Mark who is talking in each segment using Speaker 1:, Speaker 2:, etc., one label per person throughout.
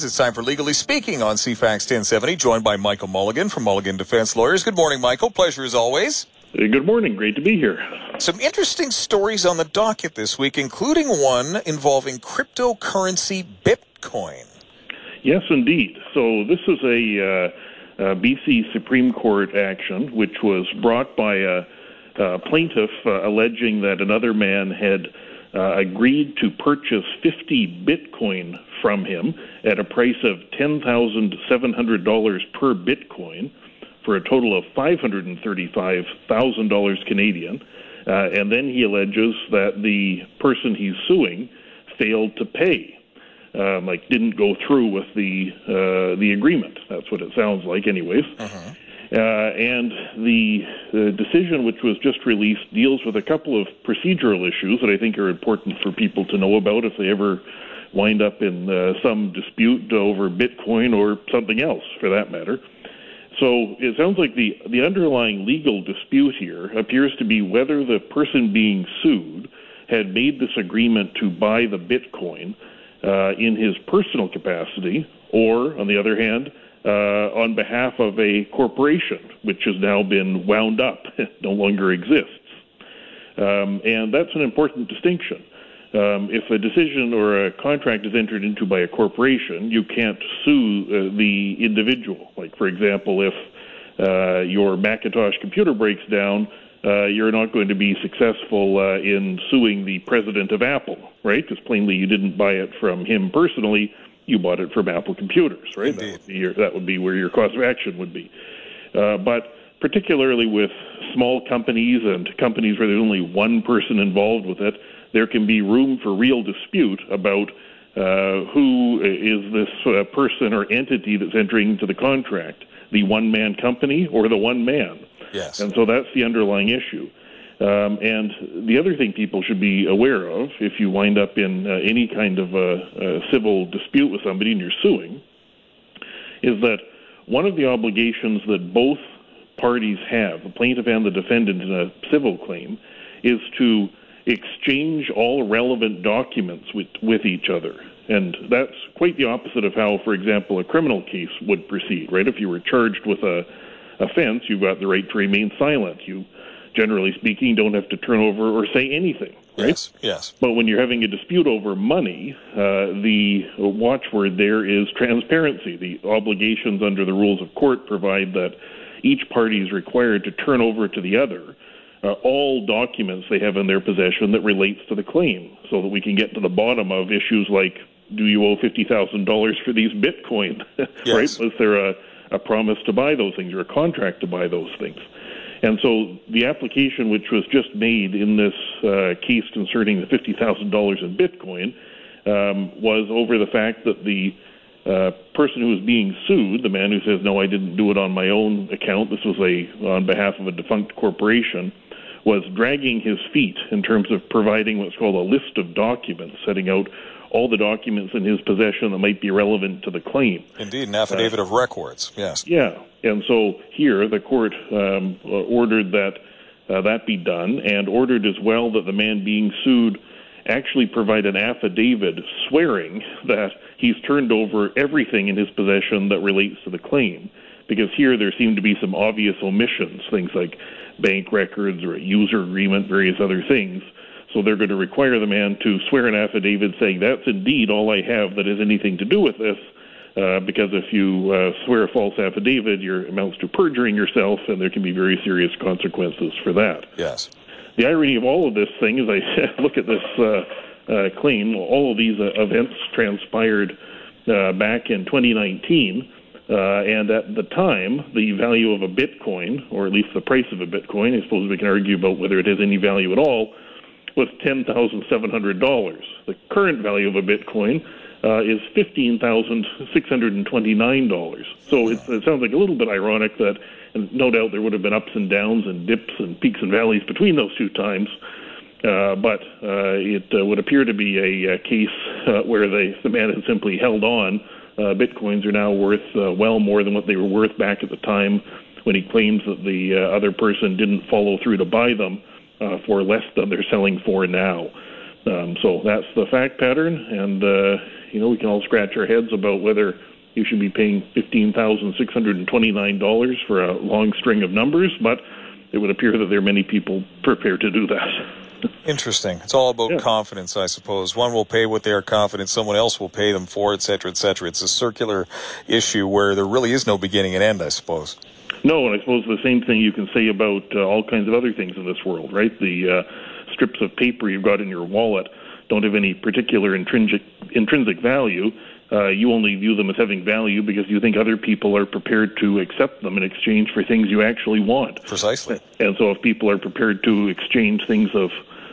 Speaker 1: It's time for Legally Speaking on CFAX 1070, joined by Michael Mulligan from Mulligan Defense Lawyers. Good morning, Michael. Pleasure as always.
Speaker 2: Good morning. Great to be here.
Speaker 1: Some interesting stories on the docket this week, including one involving cryptocurrency Bitcoin.
Speaker 2: Yes, indeed. So this is a, uh, a BC Supreme Court action, which was brought by a, a plaintiff uh, alleging that another man had uh, agreed to purchase 50 Bitcoin from him at a price of $10,700 per Bitcoin for a total of $535,000 Canadian. Uh, and then he alleges that the person he's suing failed to pay. Um, like didn't go through with the uh, the agreement. That's what it sounds like, anyways. Uh-huh. Uh, and the, the, decision, which was just released, deals with a couple of procedural issues that I think are important for people to know about if they ever wind up in uh, some dispute over Bitcoin or something else, for that matter. So it sounds like the the underlying legal dispute here appears to be whether the person being sued had made this agreement to buy the Bitcoin uh, in his personal capacity, or on the other hand, uh, on behalf of a corporation which has now been wound up, no longer exists. Um, and that's an important distinction. Um, if a decision or a contract is entered into by a corporation, you can't sue uh, the individual. Like, for example, if uh, your Macintosh computer breaks down, uh, you're not going to be successful uh, in suing the president of Apple, right? Because plainly you didn't buy it from him personally you bought it from Apple Computers, right? That would, your, that would, be where your cause of action would be. Uh, but particularly with small companies and companies where there's only one person involved with it, there can be room for real dispute about uh, who is this uh, person or entity that's entering into the contract, the one man company or the one man.
Speaker 1: Yes.
Speaker 2: And so that's the underlying issue. Um, and the other thing people should be aware of, if you wind up in uh, any kind of a, a civil dispute with somebody and you're suing, is that one of the obligations that both parties have, the plaintiff and the defendant in a civil claim, is to exchange all relevant documents with, with each other. And that's quite the opposite of how, for example, a criminal case would proceed, right? If you were charged with a offense, you've got the right to remain silent. You generally speaking, don't have to turn over or say anything. Right?
Speaker 1: Yes. Yes.
Speaker 2: But when you're having a dispute over money, uh, the watchword there is transparency. The obligations under the rules of court provide that each party is required to turn over to the other uh, all documents they have in their possession that relates to the claim, so that we can get to the bottom of issues like do you owe fifty thousand dollars for these Bitcoin?
Speaker 1: Yes.
Speaker 2: right? Was there a, a promise to buy those things or a contract to buy those things? And so the application which was just made in this uh, case concerning the $50,000 in Bitcoin um, was over the fact that the uh, person who was being sued, the man who says, no, I didn't do it on my own account, this was a on behalf of a defunct corporation, was dragging his feet in terms of providing what's called a list of documents, setting out all the documents in his possession that might be relevant to the claim.
Speaker 1: Indeed, an affidavit uh, of records, yes.
Speaker 2: Yeah, and so here the court um, uh, ordered that uh, that be done and ordered as well that the man being sued actually provide an affidavit swearing that he's turned over everything in his possession that relates to the claim. Because here there seem to be some obvious omissions, things like bank records or a user agreement, various other things. So they're going to require the man to swear an affidavit saying that's indeed all I have that has anything to do with this uh, because if you uh, swear a false affidavit, you're amounts to perjuring yourself, and there can be very serious consequences for that.
Speaker 1: Yes.
Speaker 2: The irony of all of this thing is, I look at this uh, uh, claim. All of these uh, events transpired uh, back in 2019. Uh, and at the time, the value of a Bitcoin, or at least the price of a Bitcoin, I suppose we can argue about whether it has any value at all, was $10,700. The current value of a Bitcoin uh, is fifteen thousand six hundred and twenty nine dollars. So it, it sounds like a little bit ironic that, and no doubt there would have been ups and downs and dips and peaks and valleys between those two times. Uh, but uh, it uh, would appear to be a, a case uh, where they, the man had simply held on. Uh, bitcoins are now worth uh, well more than what they were worth back at the time when he claims that the uh, other person didn't follow through to buy them uh, for less than they're selling for now. Um, so that's the fact pattern, and uh, you know we can all scratch our heads about whether you should be paying fifteen thousand six hundred and twenty-nine dollars for a long string of numbers, but it would appear that there are many people prepared to do that.
Speaker 1: Interesting. It's all about yeah. confidence, I suppose. One will pay what they are confident, someone else will pay them for, et cetera, et cetera. It's a circular issue where there really is no beginning and end, I suppose.
Speaker 2: No, and I suppose the same thing you can say about uh, all kinds of other things in this world, right? The uh, strips of paper you've got in your wallet don't have any particular intrinsic intrinsic value. Uh, you only view them as having value because you think other people are prepared to accept them in exchange for things you actually want.
Speaker 1: Precisely.
Speaker 2: And so, if people are prepared to exchange things of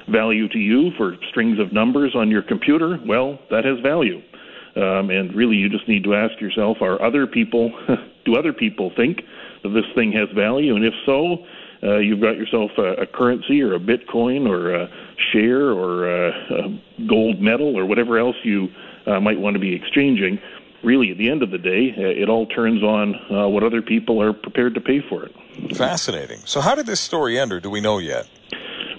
Speaker 2: value to you for strings of numbers on your computer, well, that has value. Um, and really, you just need to ask yourself: Are other people? do other people think this thing has value? And if so, uh, you've got yourself a, a currency or a Bitcoin or a share or a, a gold medal or whatever else you uh, might want to be exchanging. Really, at the end of the day, uh, it all turns on uh, what other people are prepared to pay for it.
Speaker 1: Fascinating. So, how did this story end, or do we know yet?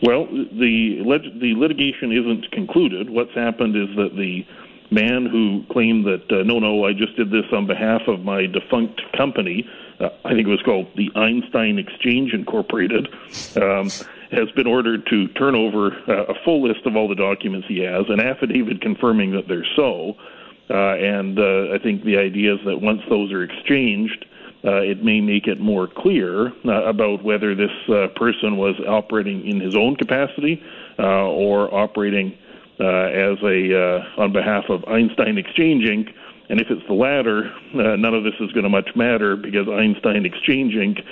Speaker 2: Well, the the litigation isn't concluded. What's happened is that the man who claimed that uh, no, no, I just did this on behalf of my defunct company. Uh, I think it was called the Einstein Exchange Incorporated. Um, has been ordered to turn over uh, a full list of all the documents he has, an affidavit confirming that they're so. Uh, and uh, I think the idea is that once those are exchanged, uh, it may make it more clear uh, about whether this person was operating in his own capacity or operating as a on behalf of Einstein Exchange Inc. And if it's the latter, none of this is going to much matter because Einstein Exchange Inc.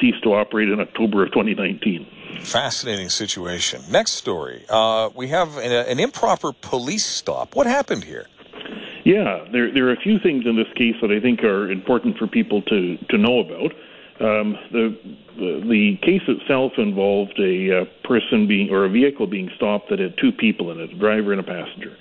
Speaker 2: ceased to operate in October of 2019.
Speaker 1: Fascinating situation. Next story. we have an, an improper police stop. What happened here?
Speaker 2: Yeah, there there are a few things in this case that I think are important for people to to know about. Um, the, the, the case itself involved a uh, person being or a vehicle being stopped that had two people in it, a driver and a passenger,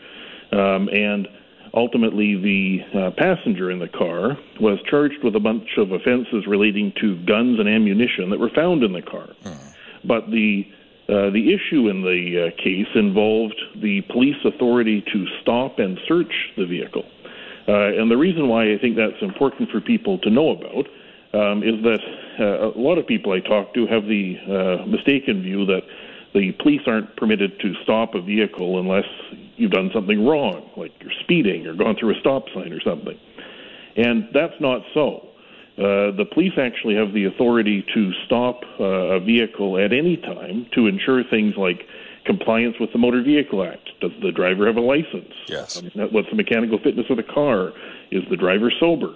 Speaker 2: um, and ultimately the uh, passenger in the car was charged with a bunch of offenses relating to guns and ammunition that were found in the car. Mm. But the uh, the issue in the uh, case involved the police authority to stop and search the vehicle. Uh, and the reason why I think that's important for people to know about um, is that uh, a lot of people I talk to have the uh, mistaken view that the police aren't permitted to stop a vehicle unless you've done something wrong, like you're speeding or gone through a stop sign or something. And that's not so. Uh, the police actually have the authority to stop uh, a vehicle at any time to ensure things like compliance with the Motor Vehicle Act. Does the driver have a license?
Speaker 1: Yes. Um,
Speaker 2: what's the mechanical fitness of the car? Is the driver sober?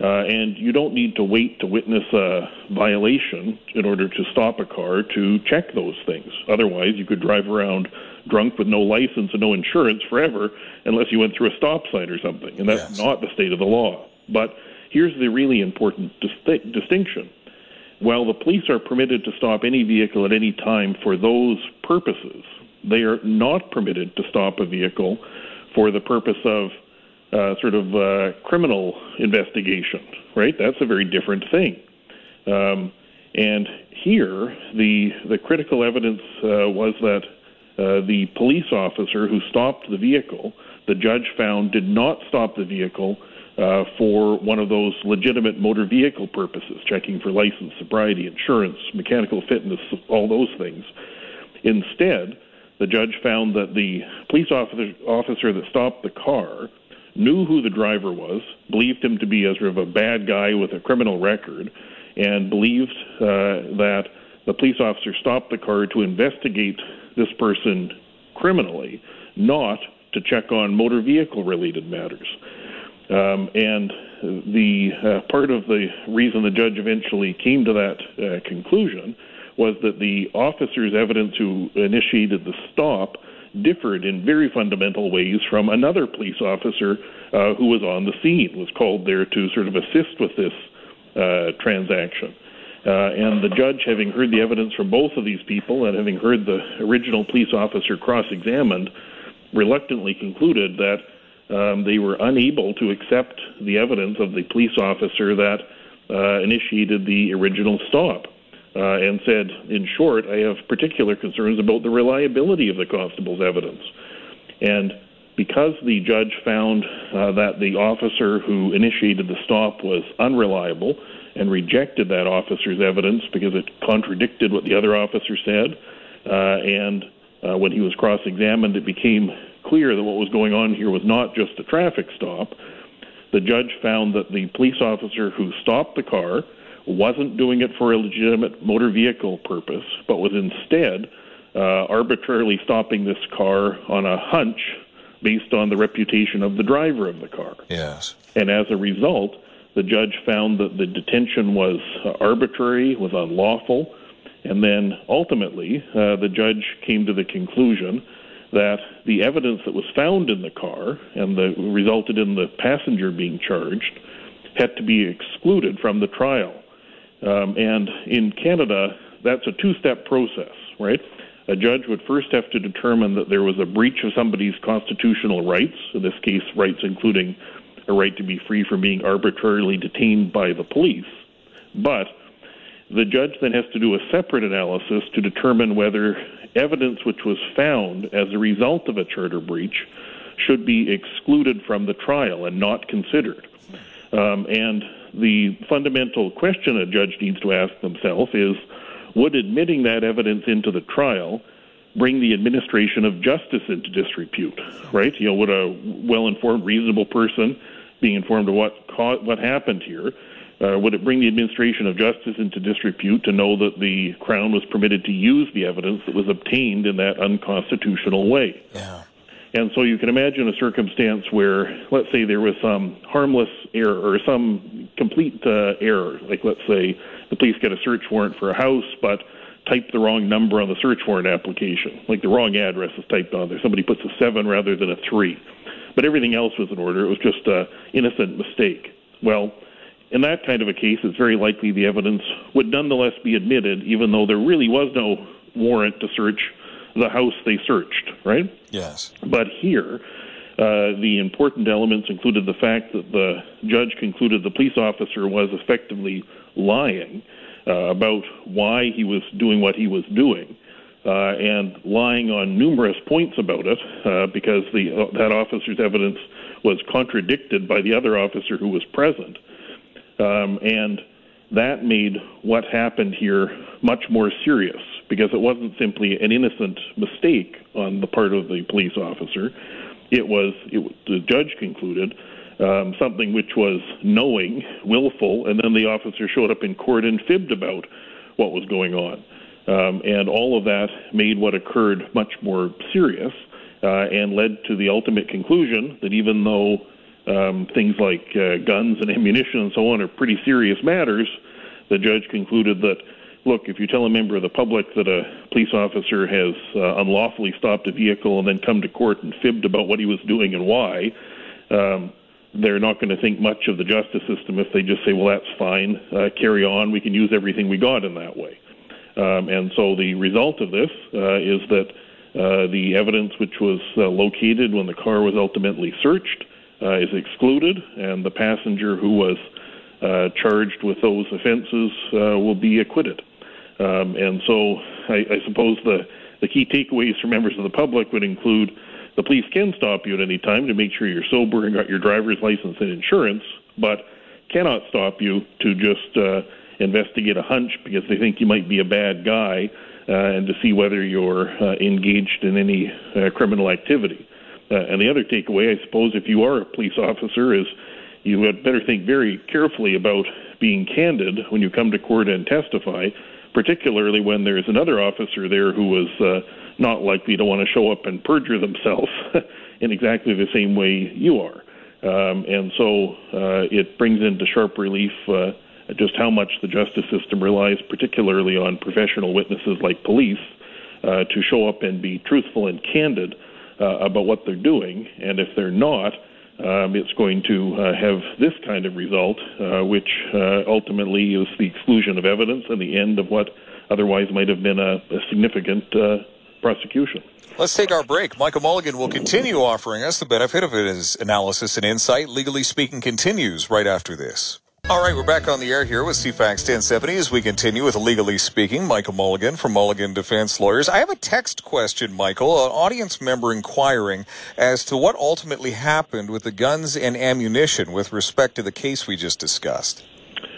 Speaker 2: Uh, and you don't need to wait to witness a violation in order to stop a car to check those things. Otherwise, you could drive around drunk with no license and no insurance forever unless you went through a stop sign or something. And that's yes. not the state of the law. But Here's the really important dis- distinction. While the police are permitted to stop any vehicle at any time for those purposes, they are not permitted to stop a vehicle for the purpose of uh, sort of uh, criminal investigation, right? That's a very different thing. Um, and here, the the critical evidence uh, was that uh, the police officer who stopped the vehicle, the judge found, did not stop the vehicle uh, for one of those legitimate motor vehicle purposes, checking for license, sobriety, insurance, mechanical fitness, all those things. Instead, the judge found that the police officer, officer that stopped the car knew who the driver was, believed him to be a sort of a bad guy with a criminal record, and believed uh, that the police officer stopped the car to investigate this person criminally, not to check on motor vehicle related matters. Um, and the uh, part of the reason the judge eventually came to that uh, conclusion was that the officer's evidence who initiated the stop differed in very fundamental ways from another police officer uh, who was on the scene, was called there to sort of assist with this uh, transaction. Uh, and the judge, having heard the evidence from both of these people and having heard the original police officer cross examined, reluctantly concluded that um, they were unable to accept the evidence of the police officer that uh, initiated the original stop. Uh, and said, in short, I have particular concerns about the reliability of the constable's evidence. And because the judge found uh, that the officer who initiated the stop was unreliable and rejected that officer's evidence because it contradicted what the other officer said, uh, and uh, when he was cross examined, it became clear that what was going on here was not just a traffic stop. The judge found that the police officer who stopped the car wasn't doing it for a legitimate motor vehicle purpose, but was instead uh, arbitrarily stopping this car on a hunch based on the reputation of the driver of the car.
Speaker 1: Yes.
Speaker 2: And as a result, the judge found that the detention was arbitrary, was unlawful, and then ultimately uh, the judge came to the conclusion that the evidence that was found in the car and that resulted in the passenger being charged had to be excluded from the trial. Um, and in Canada, that's a two step process, right? A judge would first have to determine that there was a breach of somebody's constitutional rights, in this case, rights including a right to be free from being arbitrarily detained by the police. But the judge then has to do a separate analysis to determine whether evidence which was found as a result of a charter breach should be excluded from the trial and not considered. Um, and the fundamental question a judge needs to ask themselves is would admitting that evidence into the trial bring the administration of justice into disrepute? Right? You know, would a well-informed, reasonable person, being informed of what what happened here, uh, would it bring the administration of justice into disrepute to know that the Crown was permitted to use the evidence that was obtained in that unconstitutional way?
Speaker 1: Yeah.
Speaker 2: And so you can imagine a circumstance where, let's say, there was some harmless error or some complete uh, error. Like, let's say the police get a search warrant for a house, but type the wrong number on the search warrant application. Like the wrong address is typed on there. Somebody puts a seven rather than a three. But everything else was in order. It was just an innocent mistake. Well, in that kind of a case, it's very likely the evidence would nonetheless be admitted, even though there really was no warrant to search the house they searched, right?
Speaker 1: Yes.
Speaker 2: But here, uh, the important elements included the fact that the judge concluded the police officer was effectively lying uh, about why he was doing what he was doing. Uh, and lying on numerous points about it, uh, because the, uh, that officer's evidence was contradicted by the other officer who was present. Um, and that made what happened here much more serious because it wasn't simply an innocent mistake on the part of the police officer. It was, it, the judge concluded, um, something which was knowing, willful, and then the officer showed up in court and fibbed about what was going on. Um, and all of that made what occurred much more serious uh, and led to the ultimate conclusion that even though um, things like uh, guns and ammunition and so on are pretty serious matters, the judge concluded that look, if you tell a member of the public that a police officer has uh, unlawfully stopped a vehicle and then come to court and fibbed about what he was doing and why, um, they're not going to think much of the justice system if they just say, well, that's fine, uh, carry on, we can use everything we got in that way. Um, and so the result of this uh, is that uh, the evidence which was uh, located when the car was ultimately searched uh, is excluded, and the passenger who was uh, charged with those offenses will be acquitted. Um, and so I, I suppose the, the key takeaways for members of the public would include the police can stop you at any time to make sure you're sober and got your driver's license and insurance, but cannot stop you to just uh, investigate a hunch because they think you might be a bad guy uh, and to see whether you're uh, engaged in any uh, criminal activity. Uh, and the other takeaway, I suppose, if you are a police officer, is you had better think very carefully about being candid when you come to court and testify particularly when there's another officer there who was uh, not likely to want to show up and perjure themselves in exactly the same way you are. Um, and so uh, it brings into sharp relief uh, just how much the justice system relies, particularly on professional witnesses like police, uh, to show up and be truthful and candid uh, about what they're doing. And if they're not, um, it's going to uh, have this kind of result, uh, which uh, ultimately is the exclusion of evidence and the end of what otherwise might have been a, a significant uh, prosecution.
Speaker 1: Let's take our break. Michael Mulligan will continue offering us the benefit of his analysis and insight. Legally Speaking continues right after this. All right, we're back on the air here with CFAX 1070 as we continue with Legally Speaking. Michael Mulligan from Mulligan Defense Lawyers. I have a text question, Michael, an audience member inquiring as to what ultimately happened with the guns and ammunition with respect to the case we just discussed.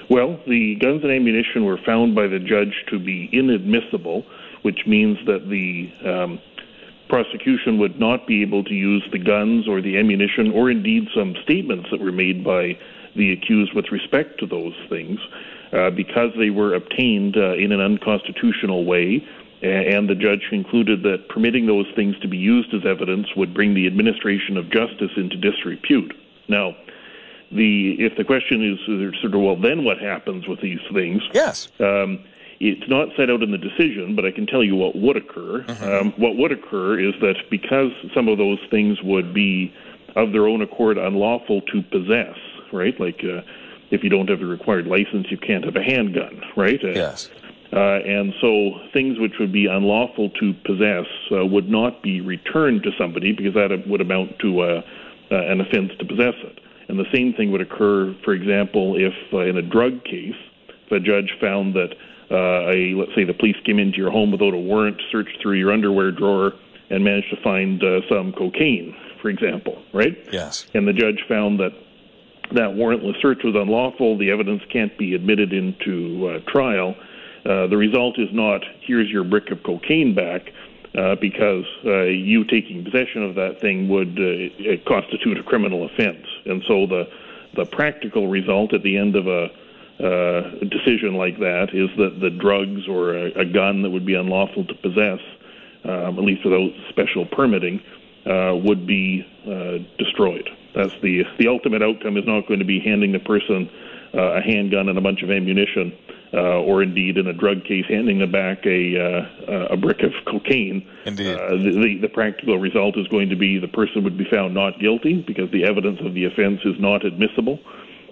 Speaker 2: Well, the guns and ammunition were found by the judge to be inadmissible, which means that the um, prosecution would not be able to use the guns or the ammunition or indeed some statements that were made by the accused with respect to those things uh, because they were obtained uh, in an unconstitutional way. And the judge concluded that permitting those things to be used as evidence would bring the administration of justice into disrepute. Now, the if the question is sort of well, then what happens with these things?
Speaker 1: Yes. Um,
Speaker 2: it's not set out in the decision, but I can tell you what would occur. Mm-hmm. Um, what would occur is that because some of those things would be of their own accord unlawful to possess, right? Like uh, if you don't have the required license, you can't have a handgun, right?
Speaker 1: Uh, yes.
Speaker 2: Uh, and so things which would be unlawful to possess uh, would not be returned to somebody because that would amount to uh, uh, an offense to possess it. And the same thing would occur, for example, if uh, in a drug case, if a judge found that uh, a, let's say the police came into your home without a warrant, searched through your underwear drawer, and managed to find uh, some cocaine, for example, right?
Speaker 1: Yes.
Speaker 2: And the judge found that that warrantless search was unlawful. The evidence can't be admitted into uh, trial. Uh, the result is not here's your brick of cocaine back, uh, because uh, you taking possession of that thing would uh, constitute a criminal offense. And so the the practical result at the end of a uh, decision like that is that the drugs or a, a gun that would be unlawful to possess, um, at least without special permitting, uh, would be uh, destroyed. That's the the ultimate outcome is not going to be handing the person uh, a handgun and a bunch of ammunition, uh, or indeed in a drug case handing them back a uh, a brick of cocaine.
Speaker 1: Indeed,
Speaker 2: uh, the, the the practical result is going to be the person would be found not guilty because the evidence of the offense is not admissible,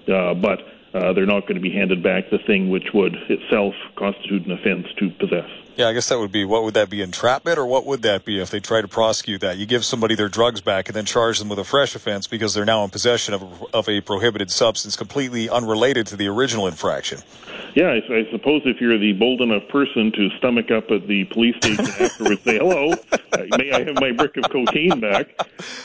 Speaker 2: uh, but. Uh, they're not going to be handed back the thing which would itself constitute an offense to possess.
Speaker 1: Yeah, I guess that would be what would that be entrapment or what would that be if they try to prosecute that? You give somebody their drugs back and then charge them with a fresh offense because they're now in possession of a, of a prohibited substance completely unrelated to the original infraction.
Speaker 2: Yeah, I, I suppose if you're the bold enough person to stomach up at the police station afterwards, say hello, uh, may I have my brick of cocaine back?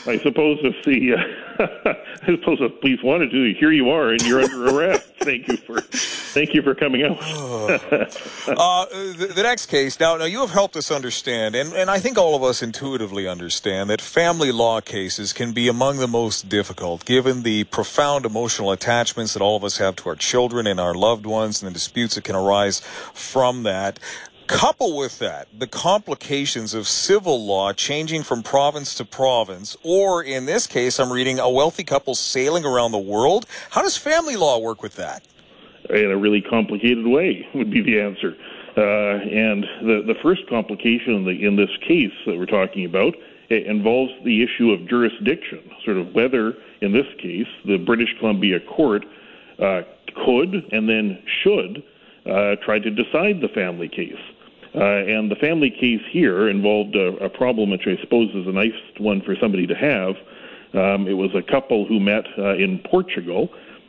Speaker 2: I suppose if the uh, I suppose if police wanted to, here you are and you're under arrest. Thank you for thank you for coming out. uh,
Speaker 1: the, the next case case. Now, now you have helped us understand, and, and I think all of us intuitively understand that family law cases can be among the most difficult, given the profound emotional attachments that all of us have to our children and our loved ones, and the disputes that can arise from that. Couple with that the complications of civil law changing from province to province, or in this case, I'm reading a wealthy couple sailing around the world. How does family law work with that?
Speaker 2: In a really complicated way, would be the answer. Uh, and the, the first complication in, the, in this case that we're talking about involves the issue of jurisdiction, sort of whether, in this case, the British Columbia court uh, could and then should uh, try to decide the family case. Uh, and the family case here involved a, a, problem which I suppose is a nice one for somebody to have. Um, it was a couple who met uh, in Portugal.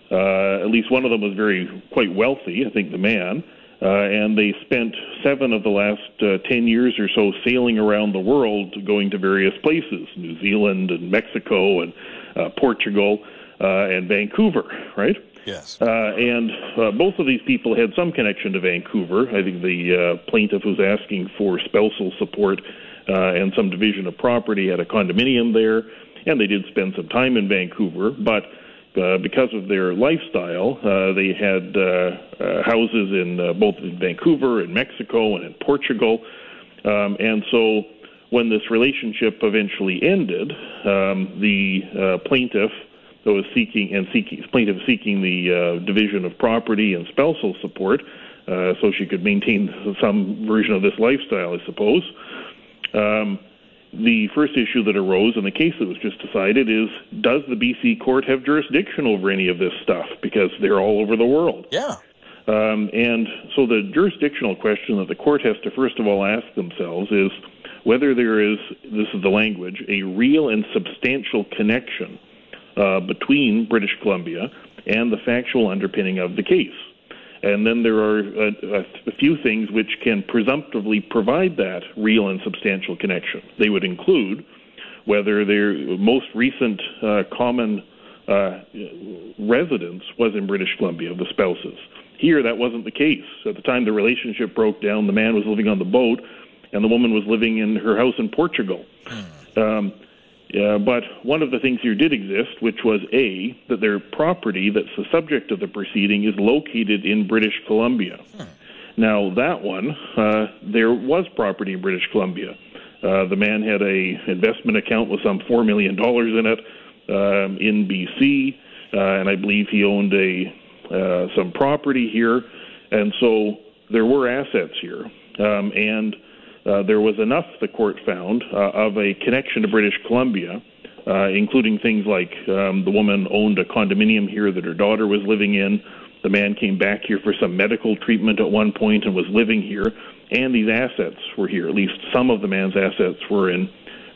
Speaker 2: Uh, at least one of them was very quite wealthy, I think the man. Uh, and they spent seven of the last uh, 10 years or so sailing around the world, going to various places New Zealand and Mexico and uh, Portugal uh, and Vancouver, right?
Speaker 1: Yes.
Speaker 2: Uh, and uh, both of these people had some connection to Vancouver. I think the uh, plaintiff was asking for spousal support uh, and some division of property, had a condominium there, and they did spend some time in Vancouver, but uh, because of their lifestyle, uh, they had houses in both in Vancouver and Mexico and in Portugal, um, and so when this relationship eventually ended, um, the plaintiff that was seeking and seeking plaintiff seeking the uh, division of property and spousal support, uh, so she could maintain some version of this lifestyle, I suppose. Um, the first issue that arose in the case that was just decided is does the BC court have jurisdiction over any of this stuff? Because they're all over the world.
Speaker 1: Yeah.
Speaker 2: Um, and so the jurisdictional question that the court has to first of all ask themselves is whether there is, this is the language, a real and substantial connection uh, between British Columbia and the factual underpinning of the case. And then there are a, a, few things which can presumptively provide that real and substantial connection. They would include whether their most recent uh, common uh, residence was in British Columbia of the spouses. Here, that wasn't the case. At the time the relationship broke down, the man was living on the boat, and the woman was living in her house in Portugal. Hmm. Um, uh, but one of the things here did exist, which was A, that their property that's the subject of the proceeding is located in British Columbia. Hmm. Now, that one, uh, there was property in British Columbia. Uh, the man had a investment account with some $4 million in it um, in BC, uh, and I believe he owned a uh, some property here. And so there were assets here. Um, and uh, there was enough, the court found, uh, of a connection to British Columbia, uh, including things like um, the woman owned a condominium here that her daughter was living in. The man came back here for some medical treatment at one point and was living here. And these assets were here. At least some of the man's assets were in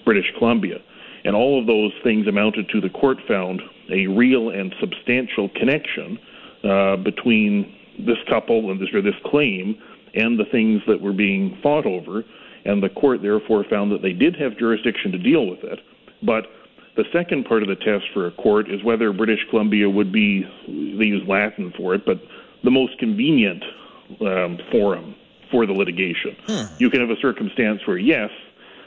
Speaker 2: British Columbia. And all of those things amounted to the court found a real and substantial connection uh, between this couple and this, or this claim and the things that were being fought over, and the court therefore found that they did have jurisdiction to deal with it. But the second part of the test for a court is whether British Columbia would be, they use Latin for it, but the most convenient um, forum for the litigation. Hmm. You can have a circumstance where, yes,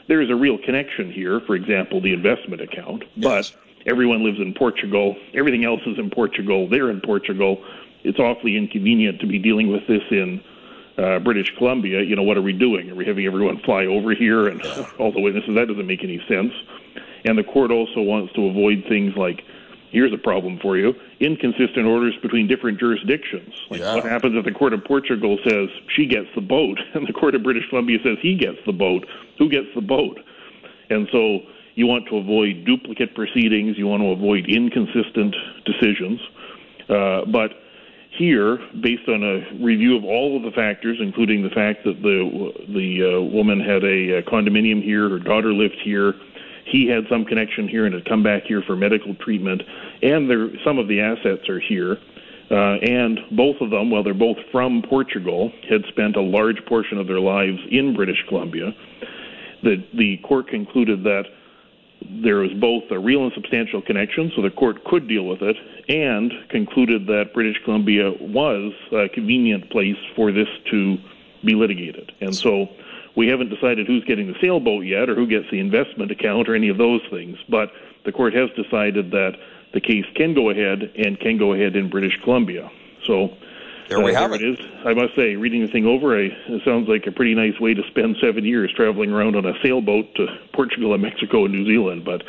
Speaker 2: there is a real connection here, for example, the investment account, yes. but everyone lives in Portugal, everything else is in Portugal, they're in Portugal. It's awfully inconvenient to be dealing with this in uh, British Columbia, you know, what are we doing? Are we having everyone fly over here and all the witnesses? That doesn't make any sense. And the court also wants to avoid things like here's a problem for you inconsistent orders between different jurisdictions. Like yeah. what happens if the court of Portugal says she gets the boat and the court of British Columbia says he gets the boat? Who gets the boat? And so you want to avoid duplicate proceedings, you want to avoid inconsistent decisions. Uh, but here, based on a review of all of the factors, including the fact that the the uh, woman had a, a condominium here, her daughter lived here, he had some connection here and had come back here for medical treatment, and there some of the assets are here. Uh, and both of them, while they're both from Portugal, had spent a large portion of their lives in British Columbia. The the court concluded that there was both a real and substantial connection, so the court could deal with it, and concluded that British Columbia was a convenient place for this to be litigated. And so we haven't decided who's getting the sailboat yet or who gets the investment account or any of those things, but the court has decided that the case can go ahead and can go ahead in British Columbia. So
Speaker 1: there we uh, have
Speaker 2: it. it is. I must say, reading the thing over, I, it sounds like a pretty nice way to spend seven years traveling around on a sailboat to Portugal and Mexico and New Zealand. But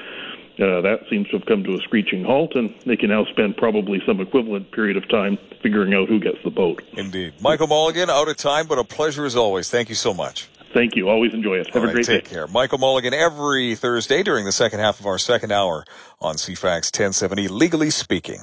Speaker 2: uh, that seems to have come to a screeching halt, and they can now spend probably some equivalent period of time figuring out who gets the boat.
Speaker 1: Indeed. Michael Mulligan, out of time, but a pleasure as always. Thank you so much.
Speaker 2: Thank you. Always enjoy it. Have a great
Speaker 1: take
Speaker 2: day.
Speaker 1: Take care. Michael Mulligan every Thursday during the second half of our second hour on CFAX 1070, Legally Speaking.